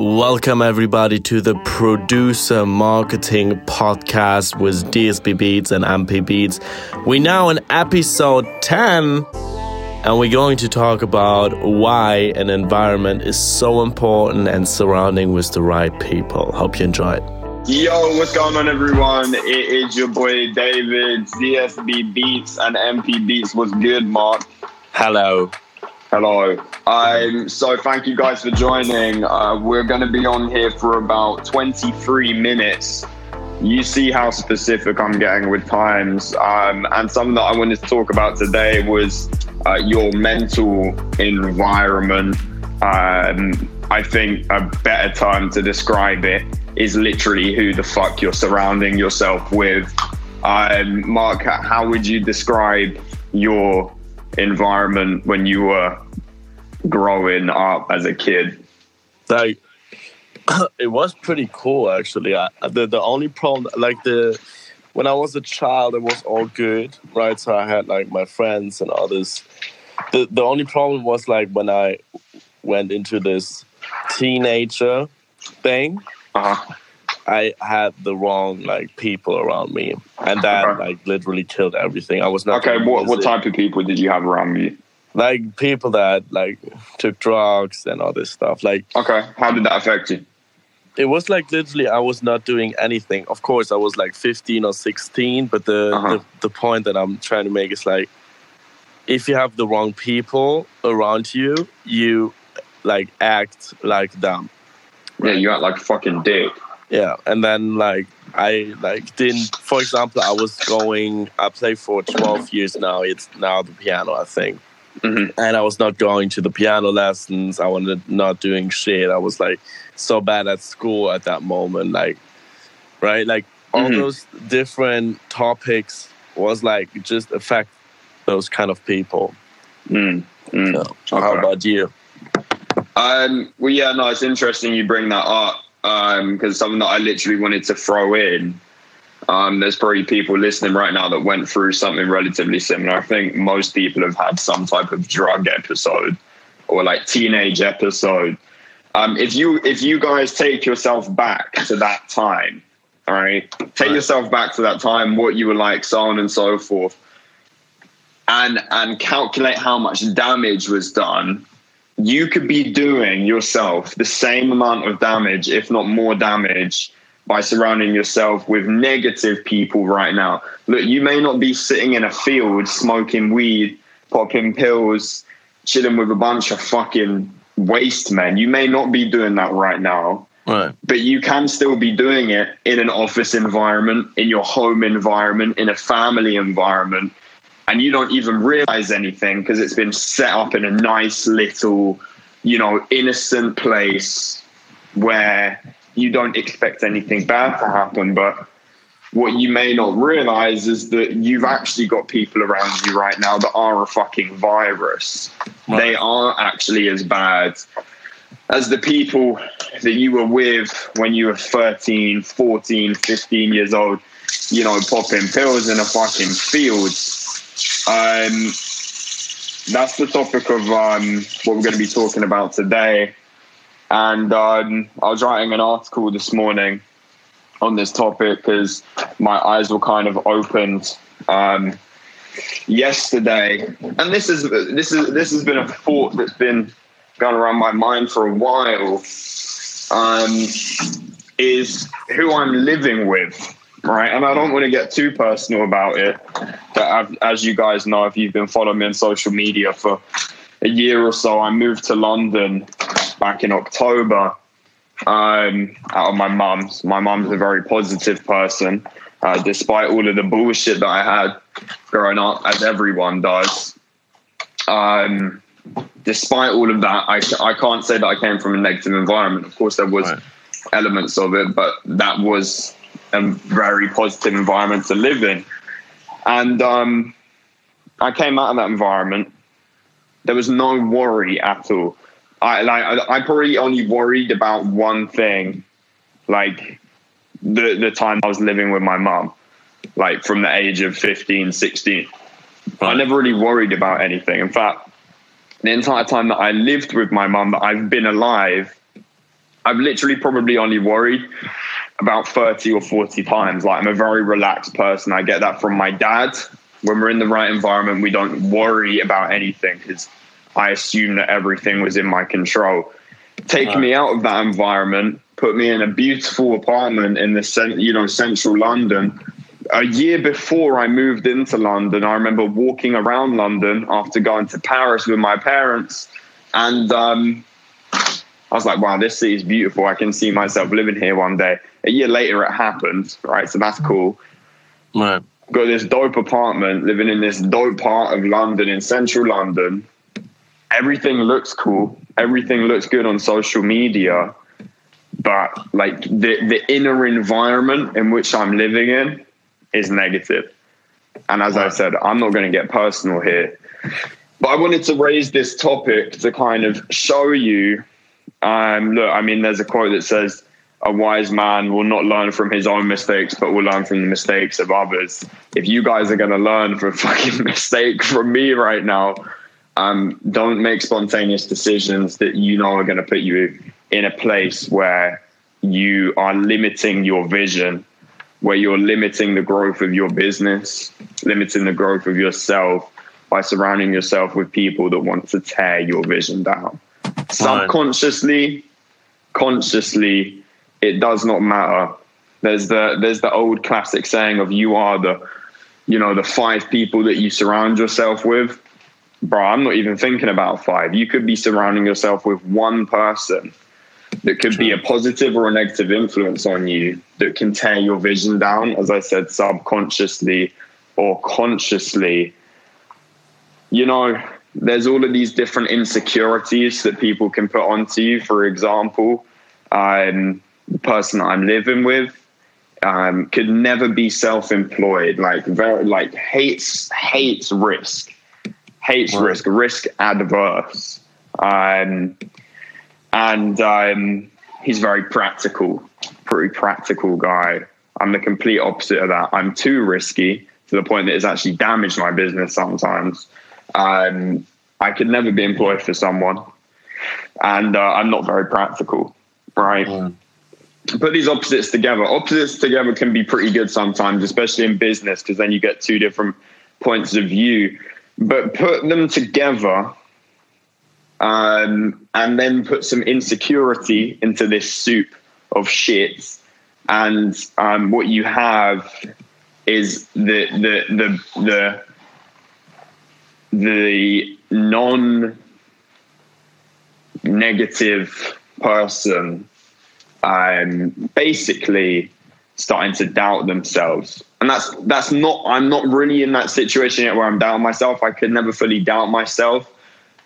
Welcome, everybody, to the Producer Marketing Podcast with DSB Beats and MP Beats. We're now in episode 10, and we're going to talk about why an environment is so important and surrounding with the right people. Hope you enjoy it. Yo, what's going on, everyone? It is your boy David, DSB Beats and MP Beats. What's good, Marc? Hello. Hello. Um, so thank you guys for joining. Uh, we're going to be on here for about 23 minutes. You see how specific I'm getting with times. Um, and something that I wanted to talk about today was uh, your mental environment. Um, I think a better time to describe it is literally who the fuck you're surrounding yourself with. Um, Marc, how would you describe your environment when you were growing up as a kid? Like, it was pretty cool actually. I, the the only problem, like the when I was a child, it was all good, right? So I had like my friends and others. The the only problem was like when I went into this teenager thing. Uh-huh. I had the wrong like people around me, and that Okay. like literally killed everything. I was not Okay, what, what type of people did you have around you? Like people that like took drugs and all this stuff. Like Okay, how did that affect you? it was like literally I was not doing anything. Of course, I was like 15 or 16, but the, Uh-huh. the the point that I'm trying to make is like if you have the wrong people around you, you like act like them. Yeah, you act like fucking dick. Yeah, and then like I like didn't. For example, I was going. I played for 12 years now. It's now the piano, I think. Mhm. And I was not going to the piano lessons. I was not doing shit. I was like so bad at school at that moment. Like, right? Like all Mhm. those different topics was like just affect those kind of people. Mm, mm. So, How about you? Um, well, yeah, no, it's interesting you bring that up because something that I literally wanted to throw in. Um, there's probably people listening right now that went through something relatively similar. I think most people have had some type of drug episode or like teenage episode. Um, if you if you guys take yourself back to that time, all right, take yourself back to that time, what you were like, so on and so forth, and and calculate how much damage was done you could be doing yourself the same amount of damage, if not more damage, by surrounding yourself with negative people right now. Look, you may not be sitting in a field smoking weed, popping pills, chilling with a bunch of fucking waste men. You may not be doing that right now Right. but you can still be doing it in an office environment, in your home environment, in a family environment, and you don't even realize anything because it's been set up in a nice little, you know, innocent place where you don't expect anything bad to happen. But what you may not realize is that you've actually got people around you right now that are a fucking virus. They are actually as bad as the people that you were with when you were 13, 14, 15 years old, you know, popping pills in a fucking field. Um, that's the topic of um, what we're going to be talking about today. And um, I was writing an article this morning on this topic because my eyes were kind of opened um, yesterday. And this is this is this has been a thought that's been going around my mind for a while. Um, is who I'm living with, right? And I don't want to get too personal about it. But I've, as you guys know, if you've been following me on social media for a year or so, I moved to London back in October um, out of my mum's. My mum's a very positive person, uh, despite all of the bullshit that I had growing up, as everyone does. Um, despite all of that, I, I can't say that I came from a negative environment. Of course, there was Right. elements of it, but that was a very positive environment to live in. And um, I came out of that environment. There was no worry at all. I like I, probably only worried about one thing, like the the time I was living with my mum, like from the age of 15, 16. I never really worried about anything. In fact, the entire time that I lived with my mum, that I've been alive, I've literally probably only worried about 30 or 40 times. Like I'm a very relaxed person. I get that from my dad. When we're in the right environment, we don't worry about anything because I assume that everything was in my control. Take me out of that environment, put me in a beautiful apartment in the you know central London. A year before I moved into London, I remember walking around London after going to Paris with my parents, and um, I was like, wow, this city is beautiful. I can see myself living here one day. A year later, it happened, right? So that's mm. cool. Right. Got this dope apartment, living in this dope part of London, in central London. Everything looks cool. Everything looks good on social media. But like the, the inner environment in which I'm living in is negative. And as I said, I'm not going to get personal here. But I wanted to raise this topic to kind of show you um, look, I mean, there's a quote that says, a wise man will not learn from his own mistakes, but will learn from the mistakes of others. If you guys are going to learn from fucking mistake from me right now, um, don't make spontaneous decisions that you know are going to put you in a place where you are limiting your vision, where you're limiting the growth of your business, limiting the growth of yourself by surrounding yourself with people that want to tear your vision down subconsciously, consciously, it does not matter. There's the there's the old classic saying of you are the you know the five people that you surround yourself with. Bro, I'm not even thinking about five. You could be surrounding yourself with one person that could True. be a positive or a negative influence on you that can tear your vision down, as I said, subconsciously or consciously. You know, there's all of these different insecurities that people can put onto you. For example, um, the person I'm living with um, could never be self-employed. Like very, like hates hates risk, hates risk, risk adverse, um, and um, he's very practical, pretty practical guy. I'm the complete opposite of that. I'm too risky to the point that it's actually damaged my business sometimes. Um, I could never be employed for someone, and uh, I'm not very practical, right? Mm. Put these opposites together. Opposites together can be pretty good sometimes, especially in business, because then you get two different points of view. But put them together um, and then put some insecurity into this soup of shit. And um, what you have is the the the the the non negative person um, basically starting to doubt themselves. And that's that's not i'm not really in that situation yet where i'm doubting myself. I could never fully doubt myself.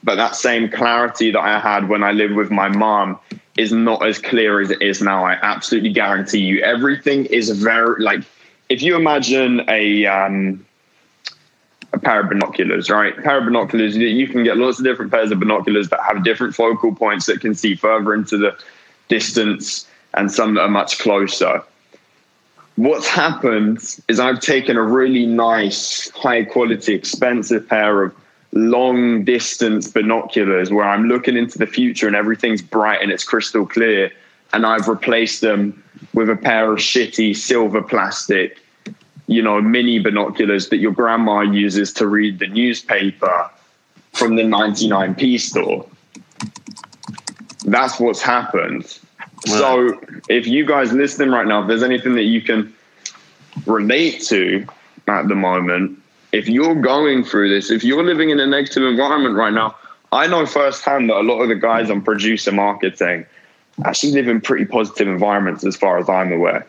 But that same clarity that i had when i lived with my mom is not as clear as it is now. I absolutely guarantee you everything is very like if you imagine a um, a pair of binoculars, right? A pair of binoculars, you can get lots of different pairs of binoculars that have different focal points that can see further into the distance and some that are much closer. What's happened is I've taken a really nice, high quality, expensive pair of long distance binoculars where I'm looking into the future and everything's bright and it's crystal clear. And I've replaced them with a pair of shitty silver plastic you know, mini binoculars that your grandma uses to read the newspaper from the 99p store. That's what's happened. So if you guys listening right now, if there's anything that you can relate to at the moment, if you're going through this, if you're living in a negative environment right now, I know firsthand that a lot of the guys on producer marketing actually live in pretty positive environments as far as I'm aware.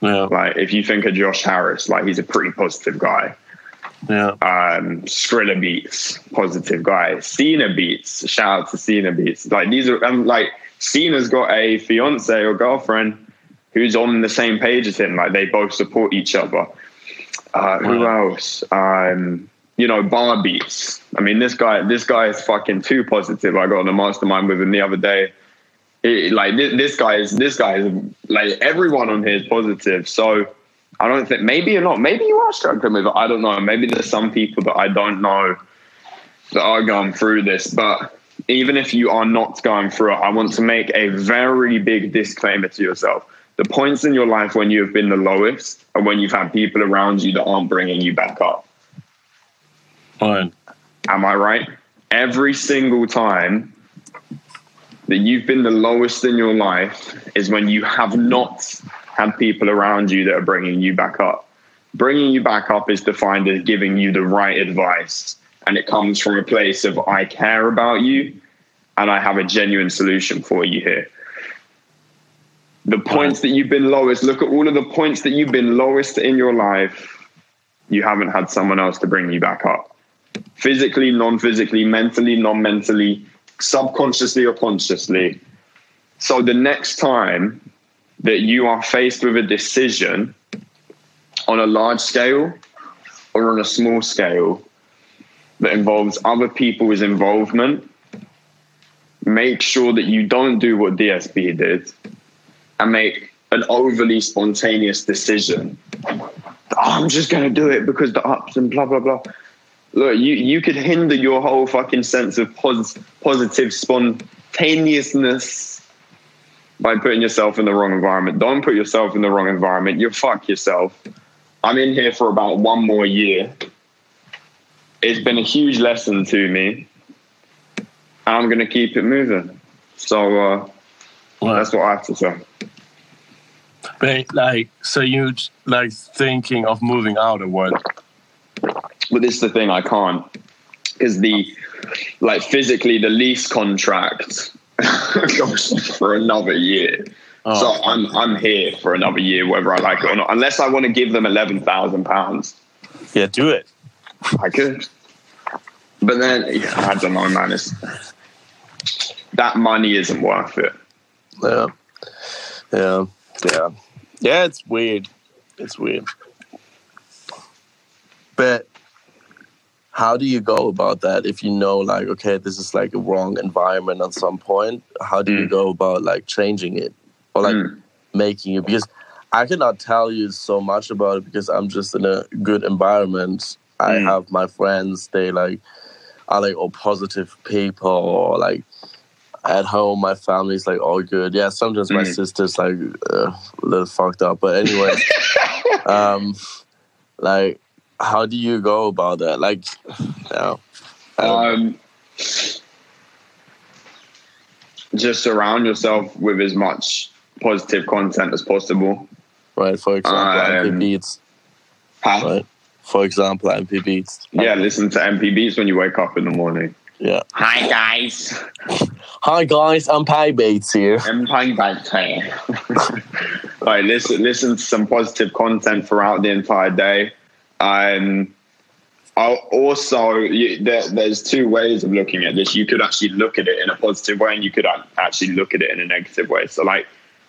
Yeah. Like if you think of Josh Harris, like he's a pretty positive guy. Yeah. Um, Skrilla Beats, positive guy. Cena Beats, shout out to Cena Beats. Like these are um, like Cena's got a fiance or girlfriend who's on the same page as him. Like they both support each other. Uh, who else? Um, you know, Bar Beats. I mean, this guy, this guy is fucking too positive. I got on a mastermind with him the other day it, like this, this guy is this guy is like everyone on here is positive. So I don't think maybe you're not. Maybe you are struggling with it. I don't know. Maybe there's some people that I don't know that are going through this. But even if you are not going through it, I want to make a very big disclaimer to yourself. The points in your life when you have been the lowest and when you've had people around you that aren't bringing you back up. Fine. Am I right? Every single time that you've been the lowest in your life is when you have not had people around you that are bringing you back up. Bringing you back up is defined as giving you the right advice. And it comes from a place of, I care about you and I have a genuine solution for you here. The points that you've been lowest, look at all of the points that you've been lowest in your life. You haven't had someone else to bring you back up. Physically, non physically, mentally, non mentally, subconsciously or consciously. So the next time that you are faced with a decision on a large scale or on a small scale that involves other people's involvement, make sure that you don't do what DSB did and make an overly spontaneous decision. Oh, I'm just going to do it because the ups and blah, blah, blah. Look, you, you could hinder your whole fucking sense of pos- positive spontaneousness by putting yourself in the wrong environment. Don't put yourself in the wrong environment. You fuck yourself. I'm in here for about one more year. It's been a huge lesson to me. And I'm going to keep it moving. So uh, Well, that's what I have to say. but, like, so you like thinking of moving out or what? But this is the thing I can't because the like physically the lease contract for another year. Oh. So I'm I'm here for another year, whether I like it or not. Unless I want to give them eleven thousand pounds, Yeah, do it. I could. But then yeah, I don't know, man. It's, that money isn't worth it. Yeah. Yeah. Yeah. Yeah, it's weird. It's weird. But how do you go about that if you know like okay this is like a wrong environment at some point how do you Mm. go about like changing it or like Mm. making it because i cannot tell you so much about it because i'm just in a good environment i Mm. have my friends they like are like all positive people or like at home my family's like all good yeah sometimes my Mm. sister's like uh, a little fucked up but anyway um like how do you go about that like yeah Um, just surround yourself with as much positive content as possible. right for example mp um, beats Huh? right for example mp beats Yeah, listen to MPBs when you wake up in the morning. yeah Hi guys, hi guys i'm pie beats here I'm playing back here. like listen, listen to some positive content throughout the entire day. I'll also, you, there, there's two ways of looking at this. You could actually look at it in a positive way, and you could actually look at it in a negative way. So, like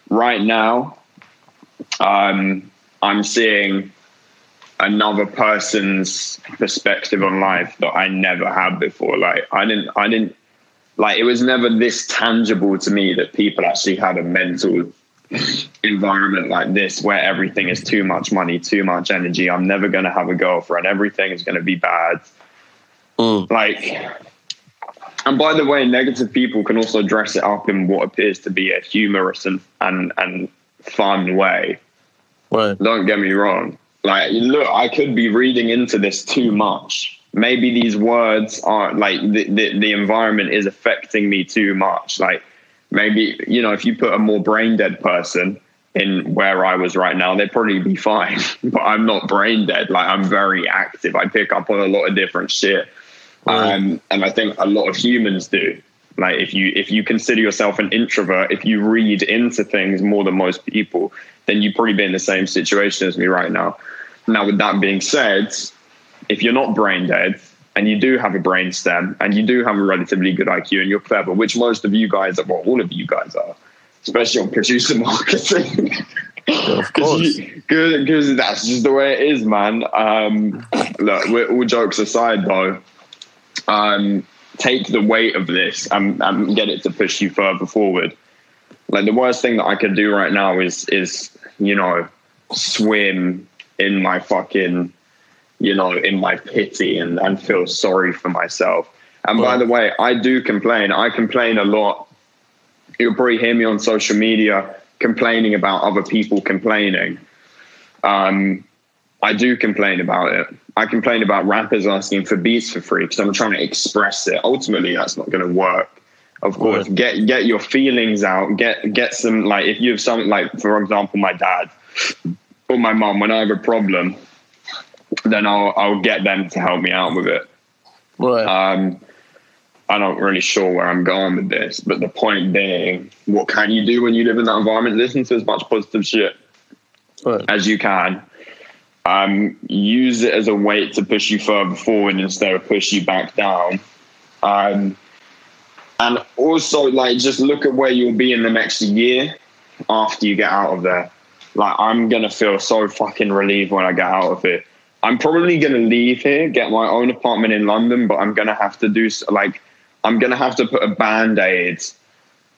right now, um, I'm seeing another person's perspective on life that I never had before. Like I didn't, I didn't like it was never this tangible to me that people actually had a mental environment like this where everything is too much money, too much energy. I'm never going to have a girlfriend. Everything is going to be bad. Mm. Like, and by the way, negative people can also dress it up in what appears to be a humorous and and, and fun way. right Don't get me wrong. Like, look, I could be reading into this too much. Maybe these words aren't like the, the, the environment is affecting me too much. Like, maybe, you know, if you put a more brain dead person in where I was right now, they'd probably be fine. but I'm not brain dead. Like, I'm very active. I pick up on a lot of different shit. Right. Um, and I think a lot of humans do. Like if you if you consider yourself an introvert, if you read into things more than most people, then you'd probably be in the same situation as me right now. Now, with that being said, if you're not brain dead and you do have a brain stem and you do have a relatively good IQ and you're clever, which most of you guys are, well, all of you guys are, especially on producer marketing. of course Because that's just the way it is, man. Um, look, we're, all jokes aside, though, um, take the weight of this and, and get it to push you further forward. Like the worst thing that I could do right now is is you know swim in my fucking you know in my pity and and feel sorry for myself. And by the way, I do complain. I complain a lot. You'll probably hear me on social media complaining about other people complaining. Um, I do complain about it. I complain about rappers asking for beats for free because I'm trying to express it. Ultimately, that's not going to work. Of course, right. get get your feelings out. Get get some like if you have something like, for example, my dad or my mom. When I have a problem, then I'll I'll get them to help me out with it. Right. Um, I'm not really sure where I'm going with this, but the point being, what can you do when you live in that environment? Listen to as much positive shit right. as you can. Um, use it as a weight to push you further forward instead of push you back down. Um, and also, like, just look at where you'll be in the next year after you get out of there. Like, I'm gonna feel so fucking relieved when I get out of it. I'm probably gonna leave here, get my own apartment in London, but I'm gonna have to do like I'm gonna have to put a band aid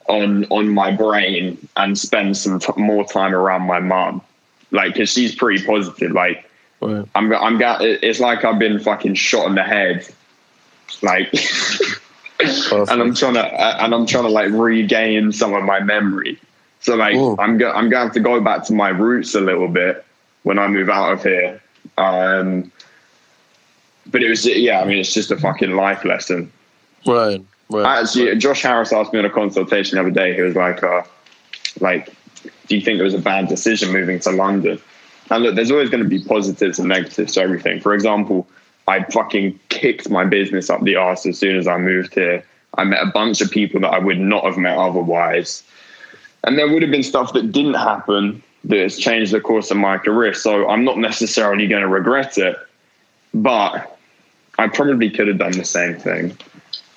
on on my brain and spend some t- more time around my mom, like because she's pretty positive. Like right. I'm I'm got it's like I've been fucking shot in the head, like. and I'm trying to and I'm trying to like regain some of my memory. So like Ooh. I'm go- I'm going to have to go back to my roots a little bit when I move out of here. Um, but it was yeah, I mean it's just a fucking life lesson. Right. Right. Actually, right. Josh Harris asked me on a consultation the other day. He was like, uh, "Like, do you think it was a bad decision moving to London?" And look, there's always going to be positives and negatives to everything. For example, I fucking kicked my business up the arse as soon as I moved here. I met a bunch of people that I would not have met otherwise. And there would have been stuff that didn't happen that has changed the course of my career. So I'm not necessarily going to regret it, but I probably could have done the same thing.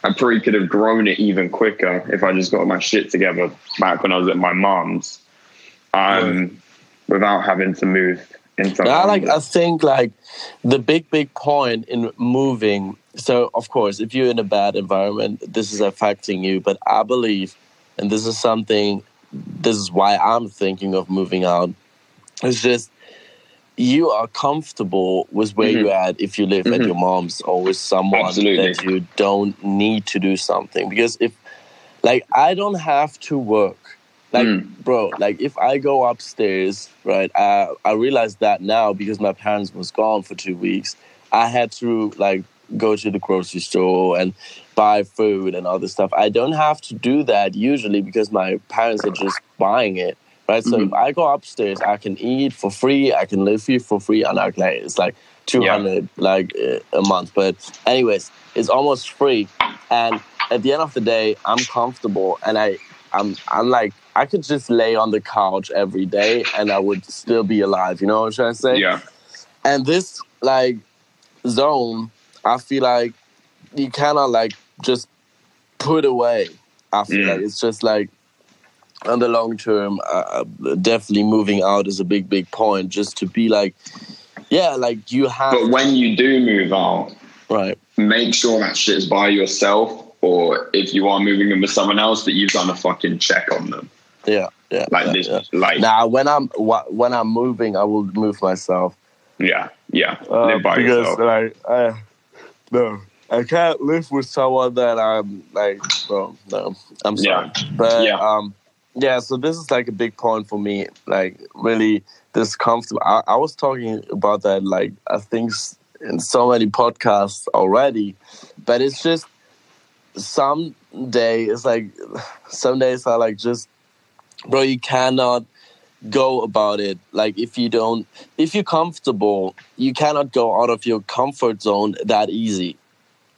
I probably could have grown it even quicker if I just got my shit together back when I was at my mom's, um, without having to move into. Yeah, like I think like the big big point in moving. So of course, if you're in a bad environment, this is affecting you. But I believe, and this is something. This is why I'm thinking of moving out. It's just you are comfortable with where mm-hmm. you're at if you live mm-hmm. at your mom's or with someone Absolutely. that you don't need to do something. Because if, like, I don't have to work. Like, mm. bro, like if I go upstairs, right? I I realize that now because my parents was gone for two weeks. I had to like go to the grocery store and buy food and other stuff. I don't have to do that usually because my parents are just buying it right? So mm-hmm. if I go upstairs, I can eat for free, I can live here for free, and I like it's like two hundred yeah. like uh, a month. But anyways, it's almost free, and at the end of the day, I'm comfortable, and I I'm I'm like I could just lay on the couch every day, and I would still be alive. You know what I'm trying to say? Yeah. And this like zone, I feel like you cannot like just put away. I feel mm. like it's just like on the long term, uh, definitely moving out is a big, big point. Just to be like, yeah, like you have. But when you do move out, right, make sure that shit is by yourself, or if you are moving in with someone else, that you've done a fucking check on them. Yeah, yeah. Like yeah, this, yeah. like now when I'm when I'm moving, I will move myself. Yeah, yeah. Uh, because yourself. like I no. I can't live with someone that I'm like, well, no, I'm sorry, yeah. but yeah. um, yeah, so this is like a big point for me. Like really, this comfortable. I, I was talking about that like I think in so many podcasts already, but it's just some day it's like some days are like just bro you cannot go about it like if you don't if you're comfortable you cannot go out of your comfort zone that easy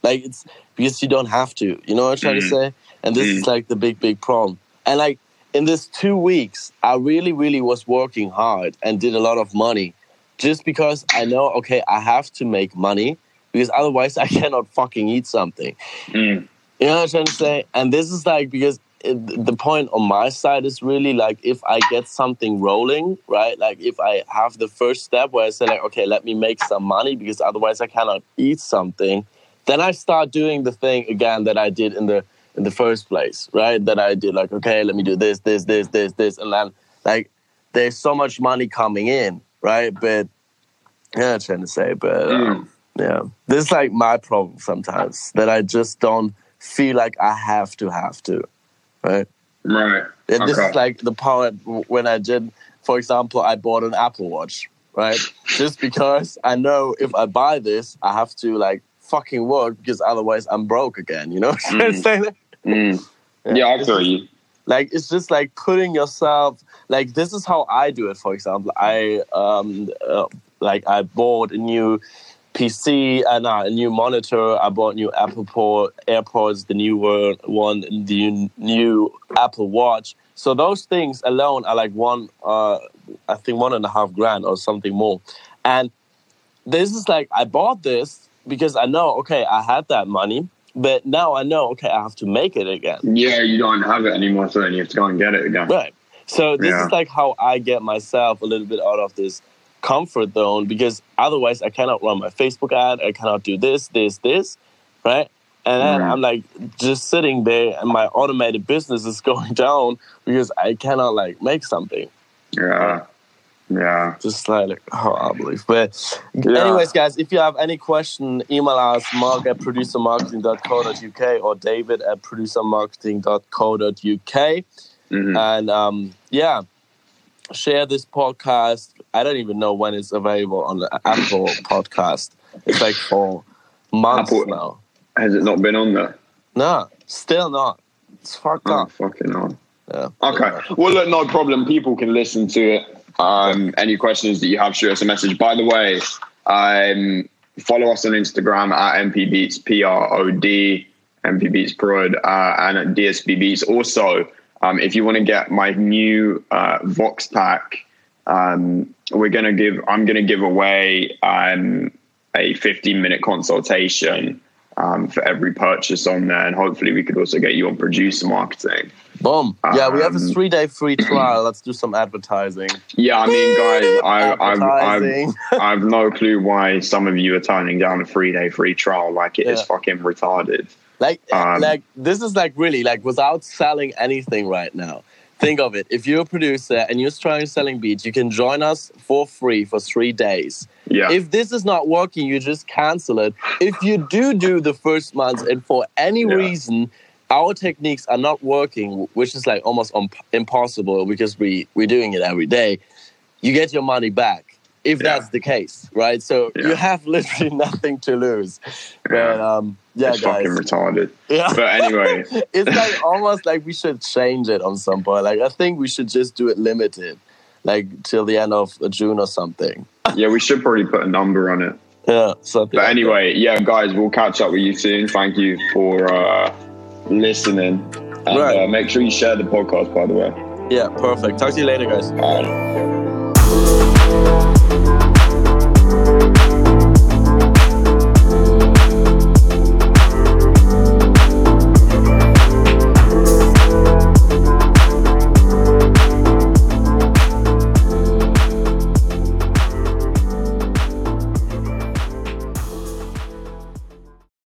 like it's because you don't have to you know what i'm trying mm. to say and this mm. is like the big big problem and like in this two weeks, I really, really was working hard and did a lot of money just because I know, okay, I have to make money because otherwise I cannot fucking eat something. Mm. You know what I'm trying to say? And this is like because the point on my side is really like if I get something rolling, right? Like if I have the first step where I say like, okay, let me make some money because otherwise I cannot eat something, then I start doing the thing again that I did in the in the first place, right? That I did like, okay, let me do this, this, this, this, this, and then like there's so much money coming in, right? But yeah, I'm trying to say, but um, Yeah, this is like my problem sometimes that I just don't feel like I have to have to, right? Right. And this is like the part when I did, for example, I bought an Apple Watch, right? Just because I know if I buy this, I have to like fucking work because otherwise I'm broke again, you know? Mm. Mm. Yeah, I It's feel you. like it's just like putting yourself like this is how i do it for example i um uh, like i bought a new pc and uh, a new monitor i bought new apple port airpods the new one, one the new apple watch so those things alone are like one uh i think one and a half grand or something more and this is like i bought this because i know okay i had that money but now i know okay i have to make it again Yeah, you don't have it anymore, so then you have to go and get it again. Right. So this Yeah. is like how I get myself a little bit out of this comfort zone because otherwise I cannot run my Facebook ad, I cannot do this, this, this, right? And then Mhm. I'm like just sitting there and my automated business is going down because I cannot like make something. Yeah. Yeah. Just like how I believe. But Yeah. anyways, guys, if you have any question, email us marc at producermarketing.co.uk or david at producermarketing.co.uk. Mhm. and um, yeah, share this podcast. I don't even know when it's available on the Apple podcast. It's like for months Apple- now. Has it not been on there? No, still not. It's fucked Oh, up. fucking hell. Yeah. Okay. Well, look, no problem. People can listen to it. Um, any questions that you have, shoot us a message. By the way, um, follow us on Instagram at mpbeats, P R O D, mpbeats prod, uh, and at DSB Beats. Also, um, if you want to get my new uh, Vox pack, um, we're gonna give. I'm gonna give away um, a 15 minute consultation um, for every purchase on there, and hopefully, we could also get you on producer marketing. Boom. Yeah, we have a Um, three day free trial. Let's do some advertising. Yeah, I mean, guys, I, I've, I've. I've no clue why some of you are turning down a three day free trial. Like it is Yeah. fucking retarded. Like, Um, like this is like really like without selling anything right now. Think of it. If you're a producer and you're trying selling beats, you can join us for free for three days. Yeah, If this is not working, you just cancel it. If you do do the first month and for any Yeah. reason our techniques are not working, which is like almost um, impossible because we we're doing it every day, you get your money back. If Yeah. that's the case, right? So Yeah. you have literally nothing to lose. But Yeah. um, yeah, it's guys. fucking retarded. Yeah. But anyway, it's like almost like we should change it on some point. Like I think we should just do it limited, like till the end of June or something. yeah, we should probably put a number on it. Yeah, something. But like anyway, yeah, guys, we'll catch up with you soon. Thank you for uh, listening. And Right. uh, make sure you share the podcast, by the way. yeah, perfect. Talk to you later, guys. All right.